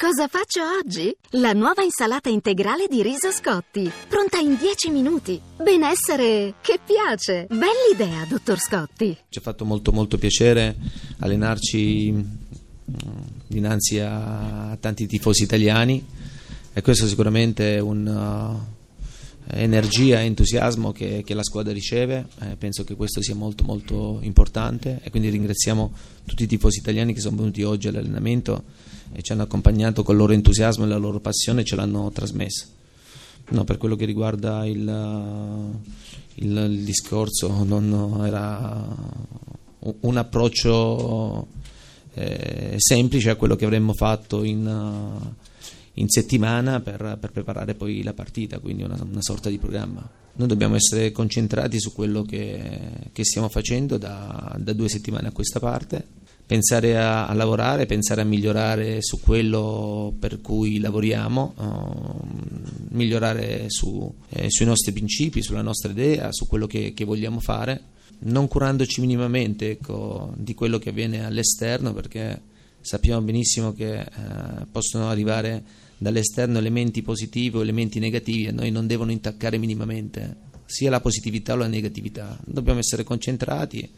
Cosa faccio oggi? La nuova insalata integrale di riso Scotti, pronta in 10 minuti. Benessere che piace. Bell'idea, dottor Scotti. Ci ha fatto molto molto piacere allenarci mm, dinanzi a tanti tifosi italiani e questo sicuramente è un energia e entusiasmo che, che, la squadra riceve, eh, penso che questo sia molto molto importante e quindi ringraziamo tutti i tifosi italiani che sono venuti oggi all'allenamento e ci hanno accompagnato con il loro entusiasmo e la loro passione e ce l'hanno trasmessa. No, per quello che riguarda il, il, il discorso non era un approccio eh, semplice a quello che avremmo fatto in in settimana per, per, preparare poi la partita, quindi una, una, sorta di programma. Noi dobbiamo essere concentrati su quello che, che stiamo facendo da, da, due settimane a questa parte, pensare a, a, lavorare, pensare a migliorare su quello per cui lavoriamo, uh, migliorare su, eh, sui nostri principi, sulla nostra idea, su quello che, che vogliamo fare, non curandoci minimamente ecco, di quello che avviene all'esterno perché sappiamo benissimo che eh, possono arrivare dall'esterno elementi positivi o elementi negativi e noi non devono intaccare minimamente sia la positività o la negatività. Dobbiamo essere concentrati, eh,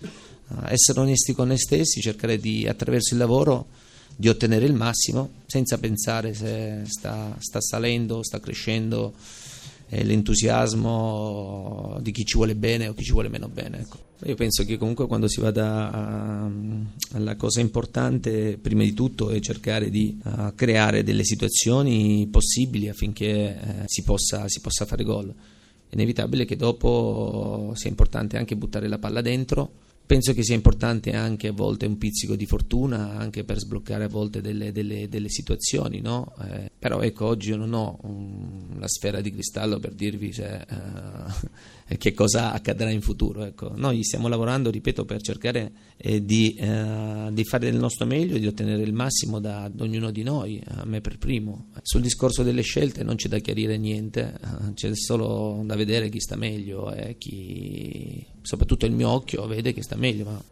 essere onesti con noi stessi, cercare di attraverso il lavoro di ottenere il massimo senza pensare se sta, sta salendo, sta crescendo eh, l'entusiasmo di chi ci vuole bene o chi ci vuole meno bene. Ecco. Io penso che comunque quando si vada alla cosa importante, prima di tutto, è cercare di uh, creare delle situazioni possibili affinché uh, si, possa, si possa fare gol. È inevitabile che dopo sia importante anche buttare la palla dentro Penso che sia importante anche a volte un pizzico di fortuna, anche per sbloccare a volte delle, delle, delle situazioni, no? eh, però ecco, oggi io non ho um, la sfera di cristallo per dirvi se, uh, che cosa accadrà in futuro. Ecco. Noi stiamo lavorando, ripeto, per cercare eh, di, uh, di, fare del nostro meglio, di ottenere il massimo da, da, ognuno di noi, a me per primo. Sul discorso delle scelte non c'è da chiarire niente, uh, c'è solo da vedere chi sta meglio e chi, soprattutto il mio occhio, vede che sta meglio, ma